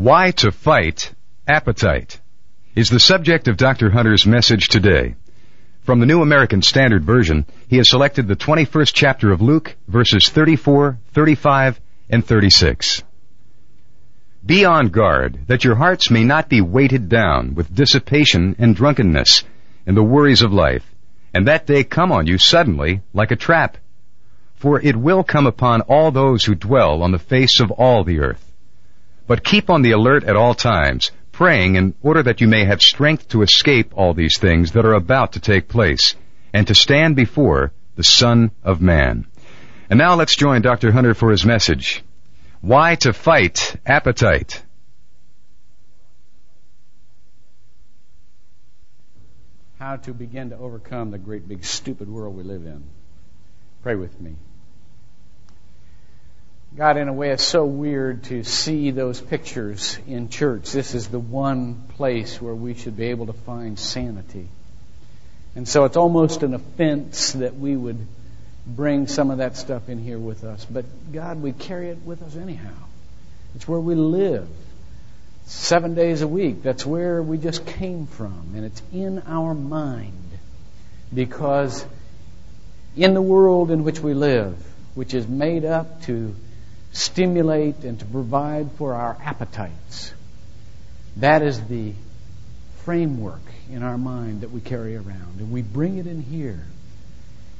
Why to Fight Appetite is the subject of Dr. Hunter's message today. From the New American Standard Version, he has selected the 21st chapter of Luke, verses 34, 35, and 36. Be on guard that your hearts may not be weighted down with dissipation and drunkenness and the worries of life, and that day come on you suddenly like a trap. For it will come upon all those who dwell on the face of all the earth. But keep on the alert at all times, praying in order that you may have strength to escape all these things that are about to take place, and to stand before the Son of Man. And now let's join Dr. Hunter for his message. Why to fight appetite? How to begin to overcome the great big stupid world we live in. Pray with me. God, in a way, it's so weird to see those pictures in church. This is the one place where we should be able to find sanity. And so it's almost an offense that we would bring some of that stuff in here with us. But God, we carry it with us anyhow. It's where we live. Seven days a week. That's where we just came from. And it's in our mind. Because in the world in which we live, which is made up to stimulate and to provide for our appetites. That is the framework in our mind that we carry around. And we bring it in here.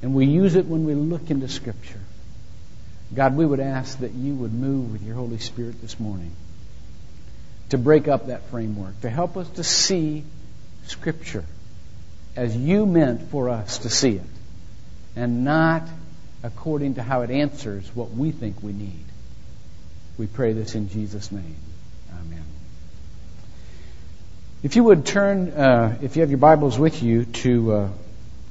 And we use it when we look into Scripture. God, we would ask that you would move with your Holy Spirit this morning to break up that framework, to help us to see Scripture as you meant for us to see it, and not according to how it answers what we think we need. We pray this in Jesus' name. Amen. If you would turn, uh, if you have your Bibles with you, to uh,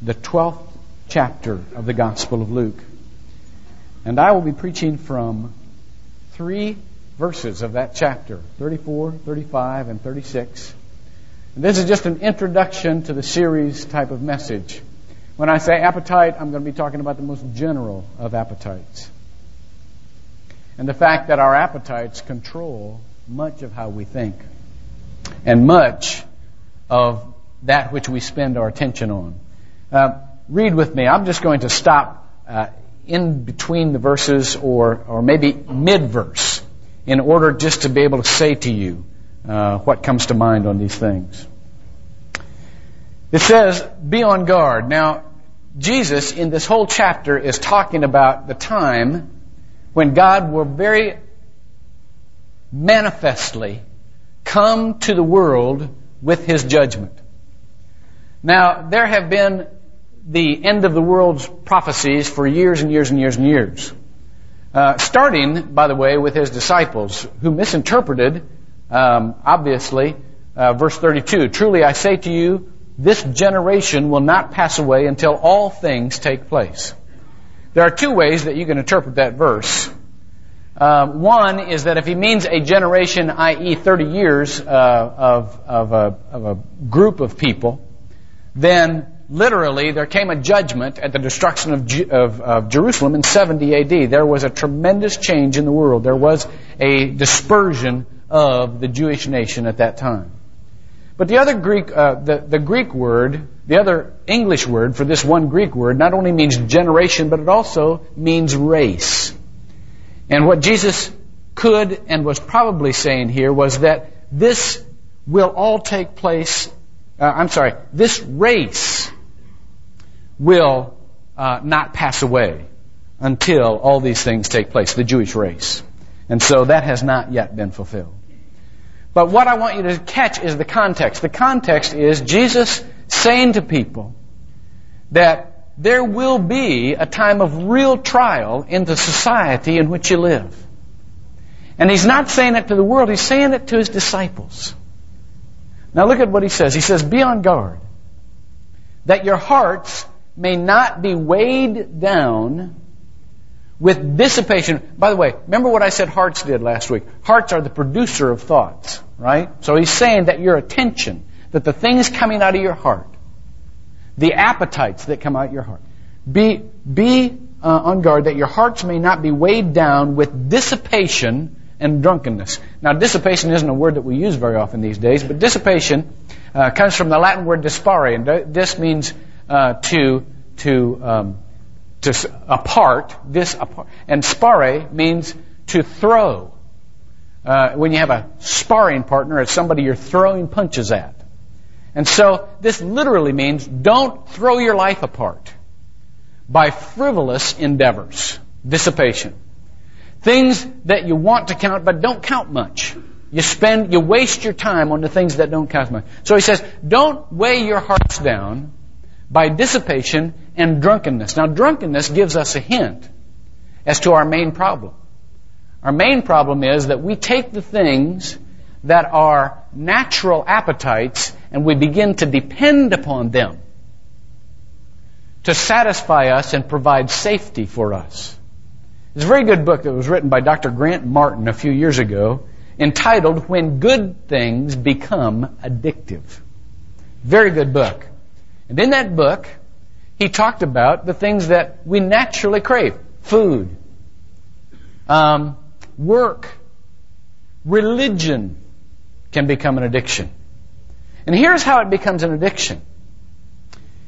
the 12th chapter of the Gospel of Luke. And I will be preaching from three verses of that chapter 34, 35, and 36. And this is just an introduction to the series type of message. When I say appetite, I'm going to be talking about the most general of appetites and the fact that our appetites control much of how we think and much of that which we spend our attention on. Uh, read with me. I'm just going to stop uh, in between the verses or, or maybe mid verse in order just to be able to say to you uh, what comes to mind on these things. It says, be on guard. Now, Jesus in this whole chapter is talking about the time when God will very manifestly come to the world with his judgment. Now, there have been the end of the world's prophecies for years and years and years and years. Uh, starting, by the way, with his disciples, who misinterpreted, um, obviously, uh, verse 32. Truly I say to you, this generation will not pass away until all things take place. There are two ways that you can interpret that verse. Um, one is that if he means a generation, i.e., 30 years uh, of, of, a, of a group of people, then literally there came a judgment at the destruction of, of, of, Jerusalem in 70 AD. There was a tremendous change in the world. There was a dispersion of the Jewish nation at that time. But the other Greek, uh, the, the Greek word, the other English word for this one Greek word not only means generation, but it also means race. And what Jesus could and was probably saying here was that this will all take place, uh, I'm sorry, this race will uh, not pass away until all these things take place, the Jewish race. And so that has not yet been fulfilled. But what I want you to catch is the context. The context is Jesus saying to people that there will be a time of real trial in the society in which you live. And he's not saying it to the world, he's saying it to his disciples. Now look at what he says. He says, Be on guard, that your hearts may not be weighed down with dissipation. By the way, remember what I said hearts did last week? Hearts are the producer of thoughts, right? So he's saying that your attention, that the things coming out of your heart, the appetites that come out of your heart, be, be uh, on guard that your hearts may not be weighed down with dissipation, and drunkenness. Now, dissipation isn't a word that we use very often these days, but dissipation uh, comes from the Latin word dispare, and this means uh, to to um, to apart. This apart, and spare means to throw. Uh, when you have a sparring partner, it's somebody you're throwing punches at. And so this literally means don't throw your life apart by frivolous endeavors, dissipation. Things that you want to count but don't count much. You spend, you waste your time on the things that don't count much. So he says, don't weigh your hearts down by dissipation and drunkenness. Now drunkenness gives us a hint as to our main problem. Our main problem is that we take the things that are natural appetites and we begin to depend upon them to satisfy us and provide safety for us. There's a very good book that was written by Dr. Grant Martin a few years ago entitled When Good Things Become Addictive. Very good book. And in that book, he talked about the things that we naturally crave. Food, um, work, religion can become an addiction. And here's how it becomes an addiction.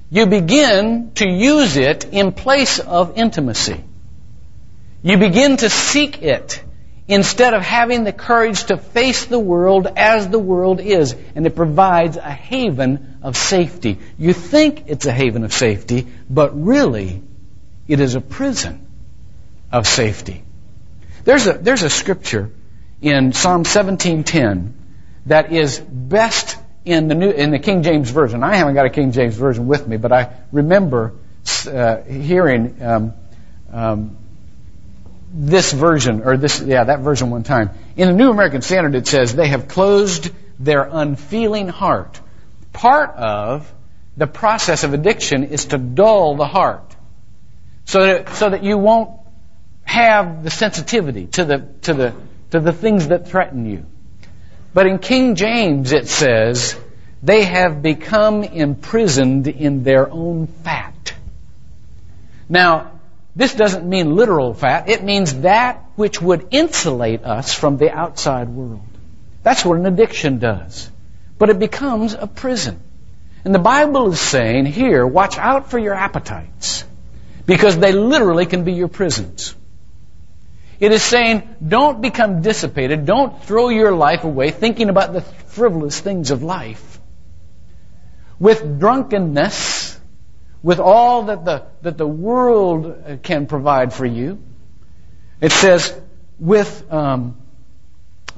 You begin to use it in place of intimacy. You begin to seek it instead of having the courage to face the world as the world is. And it provides a haven of safety. You think it's a haven of safety, but really, it is a prison of safety. There's a, there's a scripture in Psalm 1710 that is best in the new, in the King James version. I haven't got a King James version with me, but I remember uh, hearing um, um, this version, or this, yeah, that version one time. In the New American Standard, it says, they have closed their unfeeling heart. Part of the process of addiction is to dull the heart. So that, so that you won't have the sensitivity to the, to the, to the things that threaten you. But in King James it says, they have become imprisoned in their own fat. Now, this doesn't mean literal fat. It means that which would insulate us from the outside world. That's what an addiction does. But it becomes a prison. And the Bible is saying here, watch out for your appetites. Because they literally can be your prisons. It is saying, don't become dissipated. Don't throw your life away thinking about the frivolous things of life. With drunkenness, with all that the, that the world can provide for you. It says, with, um,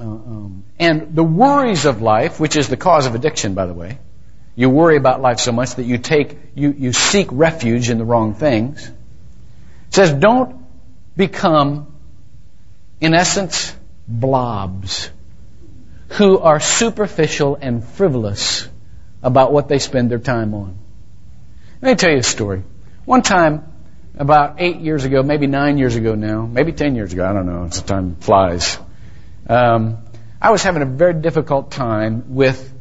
uh, um, and the worries of life, which is the cause of addiction, by the way. You worry about life so much that you take, you, you seek refuge in the wrong things. It says, don't become, in essence, blobs who are superficial and frivolous about what they spend their time on. Let me tell you a story. One time, about eight years ago, maybe nine years ago now, maybe ten years ago, I don't know, it's the time flies. Um, I was having a very difficult time with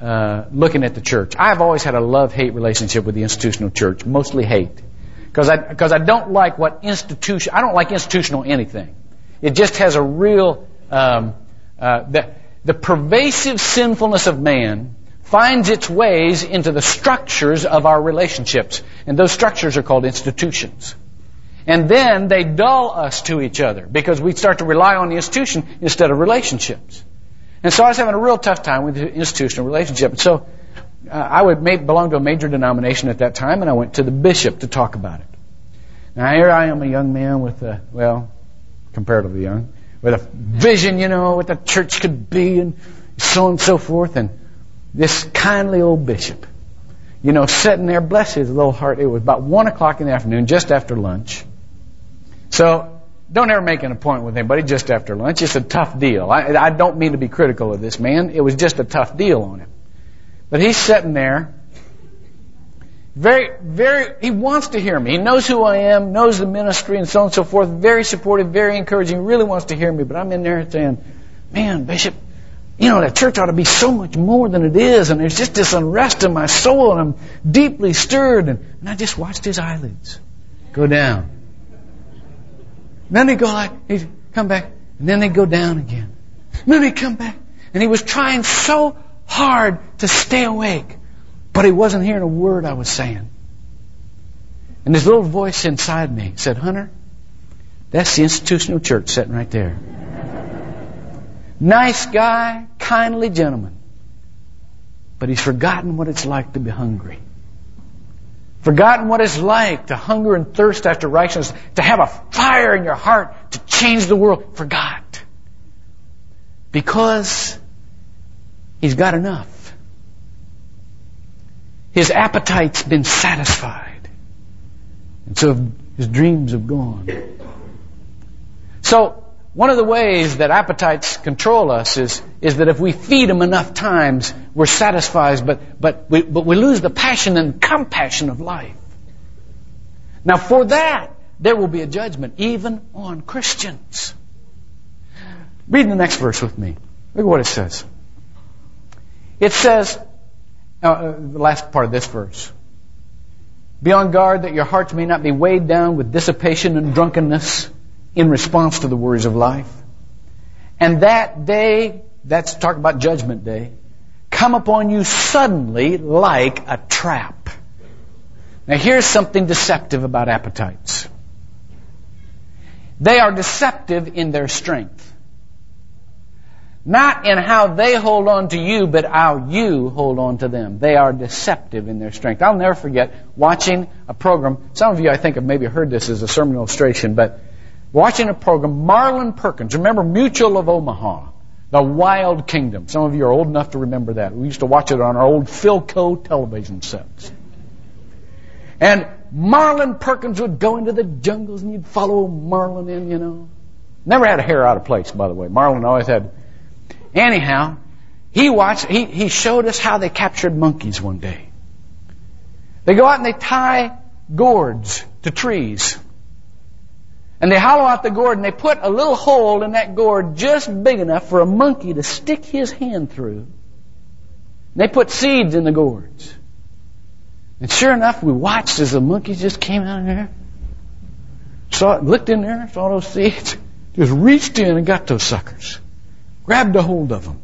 uh, looking at the church. I've always had a love-hate relationship with the institutional church, mostly hate, because I because I don't like what institution. I don't like institutional anything. It just has a real um, uh, the the pervasive sinfulness of man finds its ways into the structures of our relationships. And those structures are called institutions. And then they dull us to each other because we start to rely on the institution instead of relationships. And so I was having a real tough time with the institutional relationship. So uh, I would make, belong to a major denomination at that time, and I went to the bishop to talk about it. Now here I am, a young man with a, well, comparatively young, with a vision, you know, what the church could be, and so on and so forth. And this kindly old bishop, you know, sitting there, bless his little heart. It was about one o'clock in the afternoon, just after lunch. So don't ever make an appointment with anybody just after lunch. It's a tough deal. I, I don't mean to be critical of this man. It was just a tough deal on him. But he's sitting there, very, very, he wants to hear me. He knows who I am, knows the ministry and so on and so forth. Very supportive, very encouraging, really wants to hear me. But I'm in there saying, man, Bishop, you know, that church ought to be so much more than it is, and there's just this unrest in my soul, and I'm deeply stirred, and, and I just watched his eyelids go down. then he go like, he'd come back, And then they'd go down again. And then they'd come back. And he was trying so hard to stay awake. But he wasn't hearing a word I was saying. And this little voice inside me said, Hunter, that's the institutional church sitting right there. Nice guy, kindly gentleman. But he's forgotten what it's like to be hungry. Forgotten what it's like to hunger and thirst after righteousness, to have a fire in your heart to change the world. Forgot. Because he's got enough. His appetite's been satisfied. And so his dreams have gone. So, one of the ways that appetites control us is, is that if we feed them enough times, we're satisfied, but, but, we, but we lose the passion and compassion of life. Now, for that, there will be a judgment, even on Christians. Read the next verse with me. Look at what it says. It says, uh, the last part of this verse. Be on guard that your hearts may not be weighed down with dissipation and drunkenness in response to the worries of life. And that day, that's talk about judgment day, come upon you suddenly like a trap. Now here's something deceptive about appetites. They are deceptive in their strength. Not in how they hold on to you, but how you hold on to them. They are deceptive in their strength. I'll never forget watching a program. Some of you, I think, have maybe heard this as a sermon illustration, but watching a program, Marlin Perkins. Remember Mutual of Omaha, The Wild Kingdom. Some of you are old enough to remember that. We used to watch it on our old Philco television sets. And Marlin Perkins would go into the jungles and you'd follow Marlin in, you know. Never had a hair out of place, by the way. Marlin always had Anyhow, he watched, he, he showed us how they captured monkeys one day. They go out and they tie gourds to trees. And they hollow out the gourd and they put a little hole in that gourd just big enough for a monkey to stick his hand through. And they put seeds in the gourds. And sure enough, we watched as the monkey just came out of there. Saw it, looked in there, saw those seeds, just reached in and got those suckers grabbed a hold of them.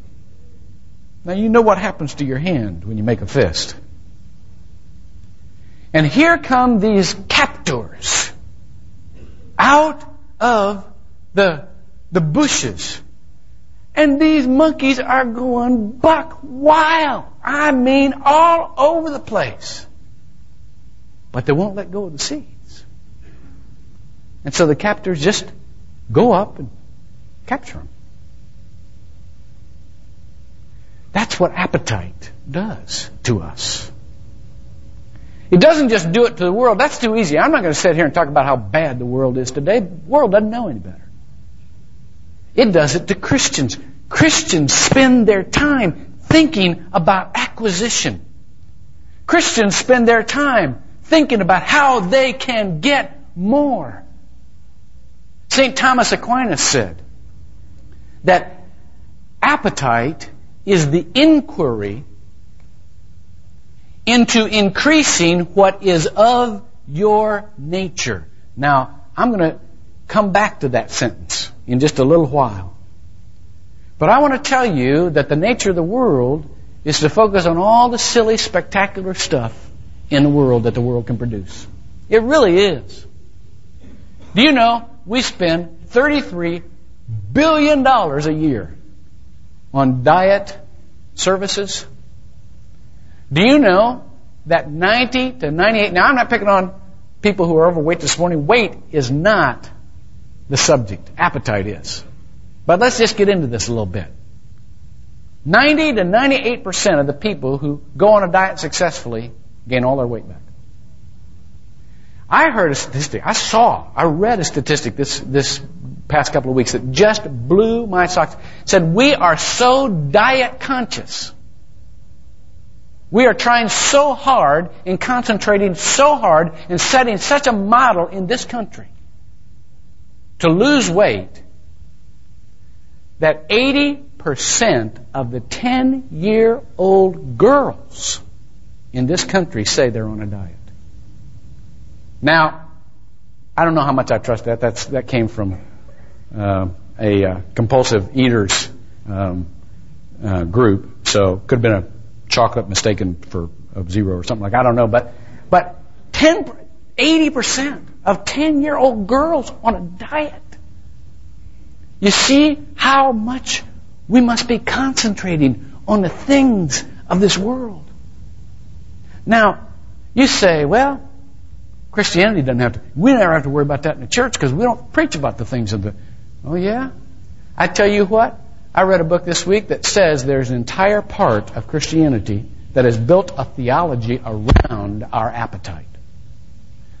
Now you know what happens to your hand when you make a fist. And here come these captors out of the, the bushes. And these monkeys are going buck wild. I mean, all over the place. But they won't let go of the seeds. And so the captors just go up and capture them. That's what appetite does to us. It doesn't just do it to the world. That's too easy. I'm not going to sit here and talk about how bad the world is today. The world doesn't know any better. It does it to Christians. Christians spend their time thinking about acquisition. Christians spend their time thinking about how they can get more. St. Thomas Aquinas said that appetite is the inquiry into increasing what is of your nature. Now, I'm going to come back to that sentence in just a little while. But I want to tell you that the nature of the world is to focus on all the silly, spectacular stuff in the world that the world can produce. It really is. Do you know we spend $33 billion a year on diet services. Do you know that 90 to 98, now I'm not picking on people who are overweight this morning. Weight is not the subject. Appetite is. But let's just get into this a little bit. 90 to 98% of the people who go on a diet successfully gain all their weight back. I heard a statistic, I saw, I read a statistic this, this past couple of weeks that just blew my socks. It said, we are so diet conscious. We are trying so hard and concentrating so hard and setting such a model in this country to lose weight that 80% of the 10 year old girls in this country say they're on a diet. Now, I don't know how much I trust that. That's, that came from uh, a uh, compulsive eaters um, uh, group, so could have been a chocolate mistaken for zero or something like I don't know, but but 10, 80 percent of ten year old girls on a diet. You see how much we must be concentrating on the things of this world. Now, you say, well, Christianity doesn't have to, we never have to worry about that in the church because we don't preach about the things of the, oh yeah? I tell you what, I read a book this week that says there's an entire part of Christianity that has built a theology around our appetite.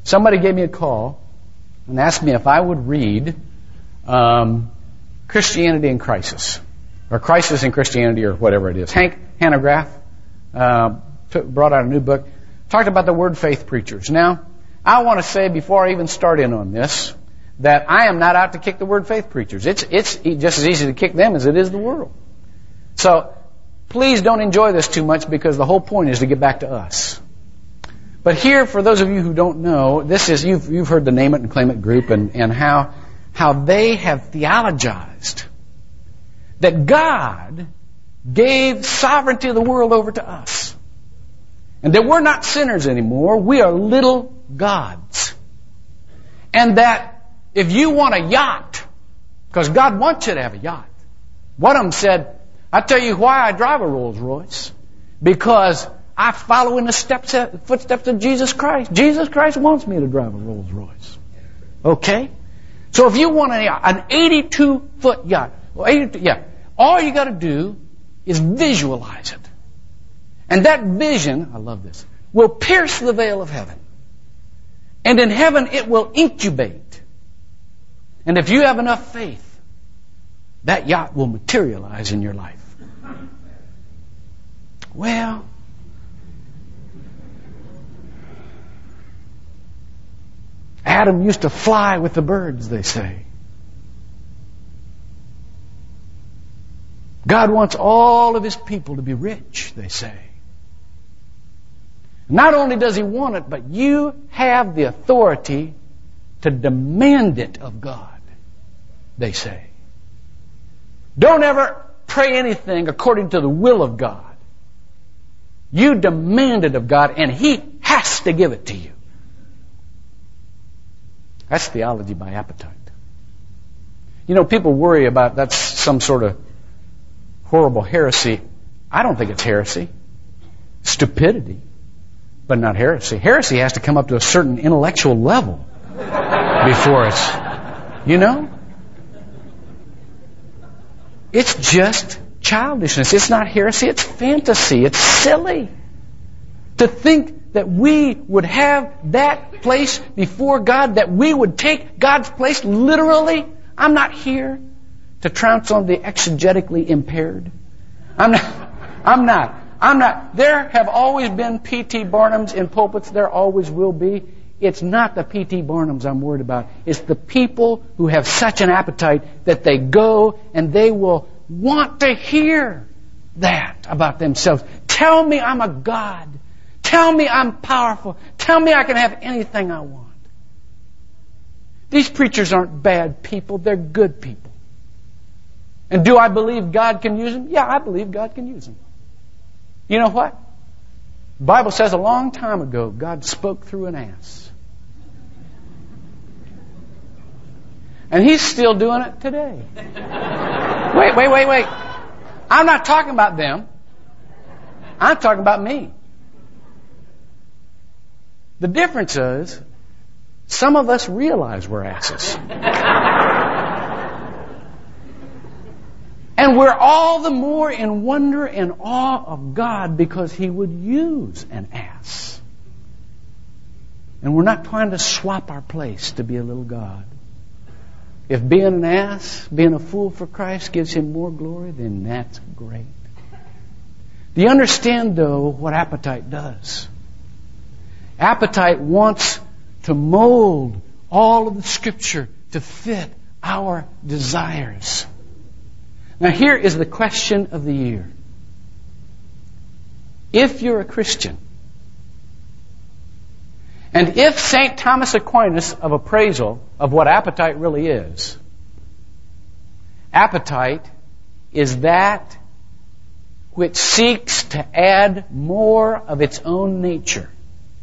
Somebody gave me a call and asked me if I would read um, Christianity in Crisis, or Crisis in Christianity, or whatever it is. Hank Hanegraaff uh, brought out a new book, talked about the word faith preachers. Now, I want to say before I even start in on this that I am not out to kick the word faith preachers. It's, it's just as easy to kick them as it is the world. So, please don't enjoy this too much because the whole point is to get back to us. But here, for those of you who don't know, this is, you've, you've heard the name it and claim it group and, and how, how they have theologized that God gave sovereignty of the world over to us. And that we're not sinners anymore. We are little gods. And that if you want a yacht, because God wants you to have a yacht. One of them said, I tell you why I drive a Rolls Royce. Because I follow in the steps, footsteps of Jesus Christ. Jesus Christ wants me to drive a Rolls Royce. Okay? So if you want an 82 foot yacht, well, 82, yeah, all you got to do is visualize it. And that vision, I love this, will pierce the veil of heaven. And in heaven, it will incubate. And if you have enough faith, that yacht will materialize in your life. Well, Adam used to fly with the birds, they say. God wants all of his people to be rich, they say. Not only does he want it, but you have the authority to demand it of God, they say. Don't ever pray anything according to the will of God. You demand it of God, and He has to give it to you. That's theology by appetite. You know, people worry about that's some sort of horrible heresy. I don't think it's heresy. Stupidity but not heresy. Heresy has to come up to a certain intellectual level before it's, you know? It's just childishness. It's not heresy, it's fantasy. It's silly. To think that we would have that place before God, that we would take God's place literally. I'm not here to trounce on the exegetically impaired. I'm not. I'm not. I'm not, there have always been P.T. Barnums in pulpits, there always will be. It's not the P.T. Barnums I'm worried about. It's the people who have such an appetite that they go and they will want to hear that about themselves. Tell me I'm a God. Tell me I'm powerful. Tell me I can have anything I want. These preachers aren't bad people, they're good people. And do I believe God can use them? Yeah, I believe God can use them. You know what? The Bible says a long time ago, God spoke through an ass. And He's still doing it today. wait, wait, wait, wait. I'm not talking about them. I'm talking about me. The difference is, some of us realize we're asses. And we're all the more in wonder and awe of God because He would use an ass. And we're not trying to swap our place to be a little God. If being an ass, being a fool for Christ gives Him more glory, then that's great. Do you understand, though, what appetite does? Appetite wants to mold all of the Scripture to fit our desires. Now, here is the question of the year. If you're a Christian, and if St. Thomas Aquinas of appraisal of what appetite really is, Appetite is that which seeks to add more of its own nature.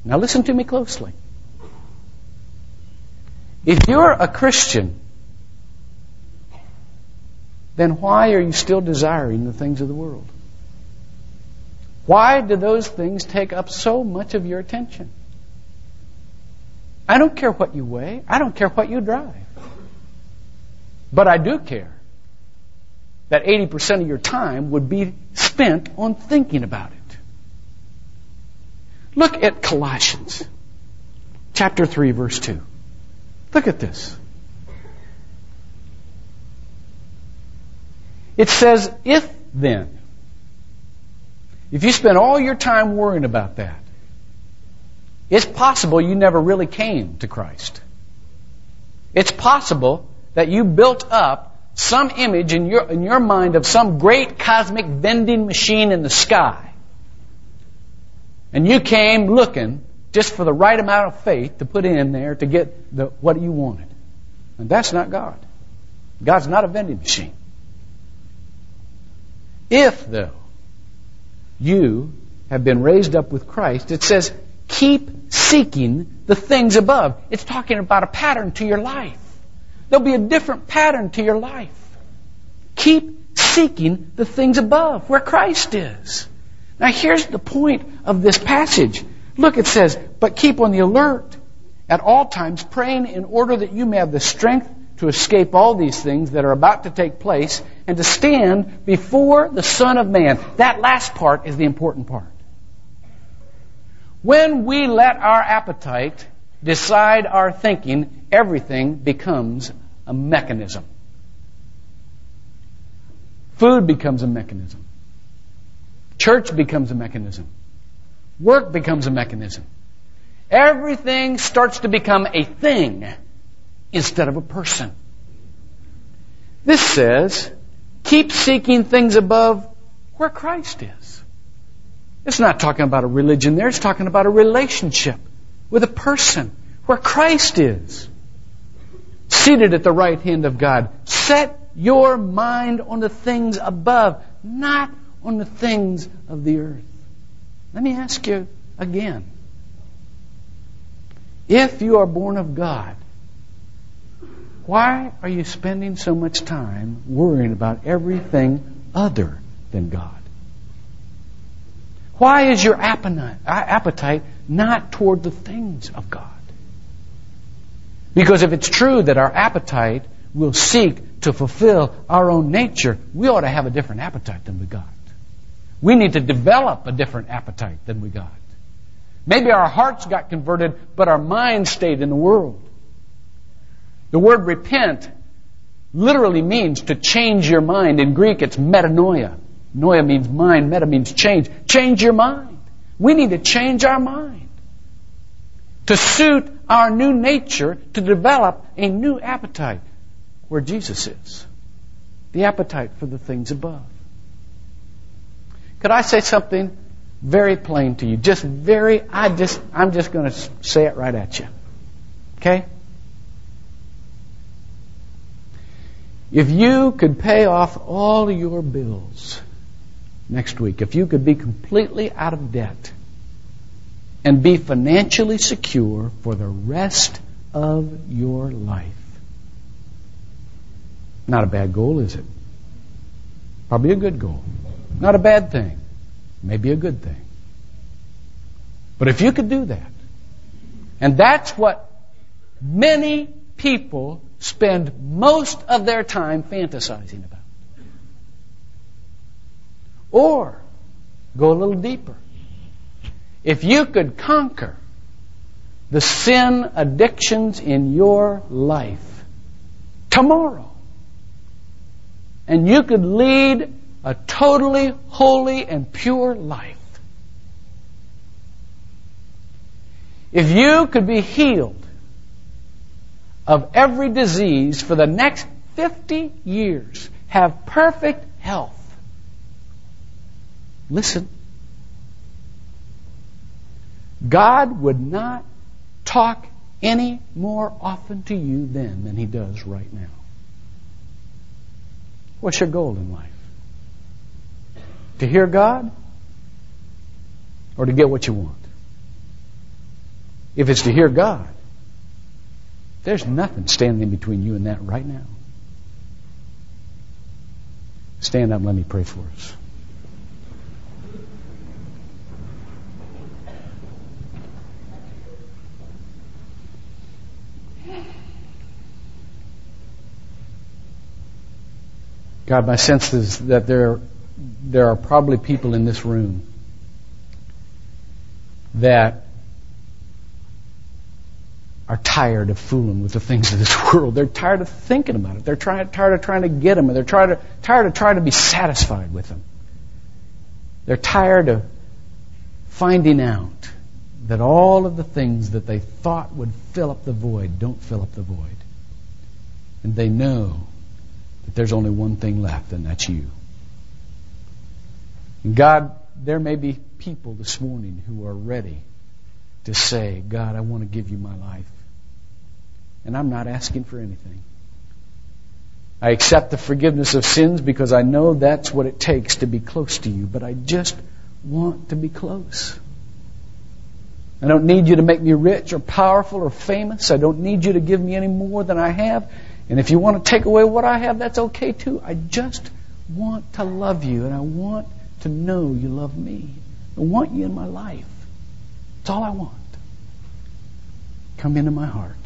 Now listen to me closely. If you're a Christian, then why are you still desiring the things of the world? Why do those things take up so much of your attention? I don't care what you weigh. I don't care what you drive. But I do care that 80% of your time would be spent on thinking about it. Look at Colossians chapter 3 verse 2. Look at this. It says, if then, if you spend all your time worrying about that, it's possible you never really came to Christ. It's possible that you built up some image in your, in your mind of some great cosmic vending machine in the sky. And you came looking just for the right amount of faith to put in there to get the, what you wanted. And that's not God. God's not a vending machine. If, though, you have been raised up with Christ, it says, keep seeking the things above. It's talking about a pattern to your life. There'll be a different pattern to your life. Keep seeking the things above, where Christ is. Now here's the point of this passage. Look, it says, but keep on the alert at all times, praying in order that you may have the strength to escape all these things that are about to take place and to stand before the Son of Man. That last part is the important part. When we let our appetite decide our thinking, everything becomes a mechanism. Food becomes a mechanism. Church becomes a mechanism. Work becomes a mechanism. Everything starts to become a thing instead of a person. This says, keep seeking things above where Christ is. It's not talking about a religion there, it's talking about a relationship with a person where Christ is. Seated at the right hand of God. Set your mind on the things above, not on the things of the earth. Let me ask you again. If you are born of God, why are you spending so much time worrying about everything other than God? Why is your appetite not toward the things of God? Because if it's true that our appetite will seek to fulfill our own nature, we ought to have a different appetite than we got. We need to develop a different appetite than we got. Maybe our hearts got converted, but our minds stayed in the world. The word repent literally means to change your mind. In Greek, it's metanoia. Noia means mind, meta means change. Change your mind. We need to change our mind to suit our new nature to develop a new appetite where Jesus is. The appetite for the things above. Could I say something very plain to you? Just very, I just, I'm just going to say it right at you. Okay? If you could pay off all your bills next week, if you could be completely out of debt and be financially secure for the rest of your life, not a bad goal, is it? Probably a good goal. Not a bad thing. Maybe a good thing. But if you could do that, and that's what many people spend most of their time fantasizing about. Or, go a little deeper. If you could conquer the sin addictions in your life tomorrow, and you could lead a totally holy and pure life, if you could be healed of every disease for the next 50 years, have perfect health. Listen. God would not talk any more often to you then than he does right now. What's your goal in life? To hear God or to get what you want? If it's to hear God, there's nothing standing between you and that right now. Stand up and let me pray for us. God, my sense is that there, there are probably people in this room that are tired of fooling with the things of this world. They're tired of thinking about it. They're trying, tired of trying to get them, and they're tired of, tired of trying to be satisfied with them. They're tired of finding out that all of the things that they thought would fill up the void don't fill up the void. And they know that there's only one thing left, and that's you. And God, there may be people this morning who are ready to say, God, I want to give you my life. And I'm not asking for anything. I accept the forgiveness of sins because I know that's what it takes to be close to you, but I just want to be close. I don't need you to make me rich or powerful or famous. I don't need you to give me any more than I have. And if you want to take away what I have, that's okay too. I just want to love you and I want to know you love me. I want you in my life. That's all I want. Come into my heart.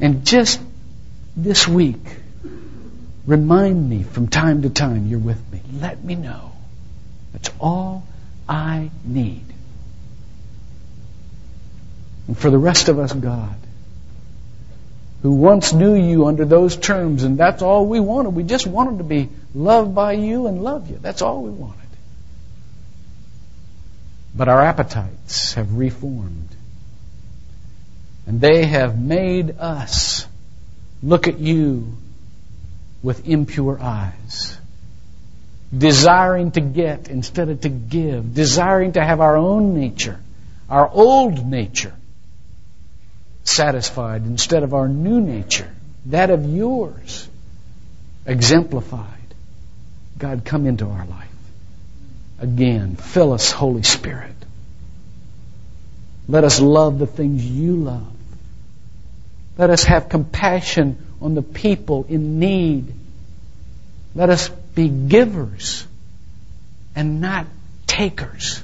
And just this week, remind me from time to time you're with me. Let me know. That's all I need. And for the rest of us, God, who once knew you under those terms, and that's all we wanted. We just wanted to be loved by you and love you. That's all we wanted. But our appetites have reformed. And they have made us look at you with impure eyes. Desiring to get instead of to give. Desiring to have our own nature, our old nature, satisfied instead of our new nature, that of yours, exemplified. God, come into our life. Again, fill us, Holy Spirit. Let us love the things you love. Let us have compassion on the people in need. Let us be givers and not takers.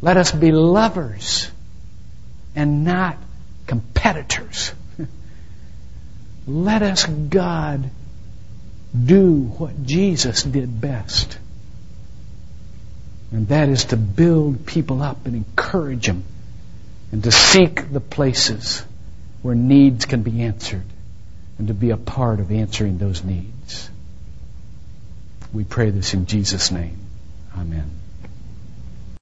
Let us be lovers and not competitors. Let us, God, do what Jesus did best. And that is to build people up and encourage them and to seek the places where needs can be answered and to be a part of answering those needs. We pray this in Jesus' name. Amen.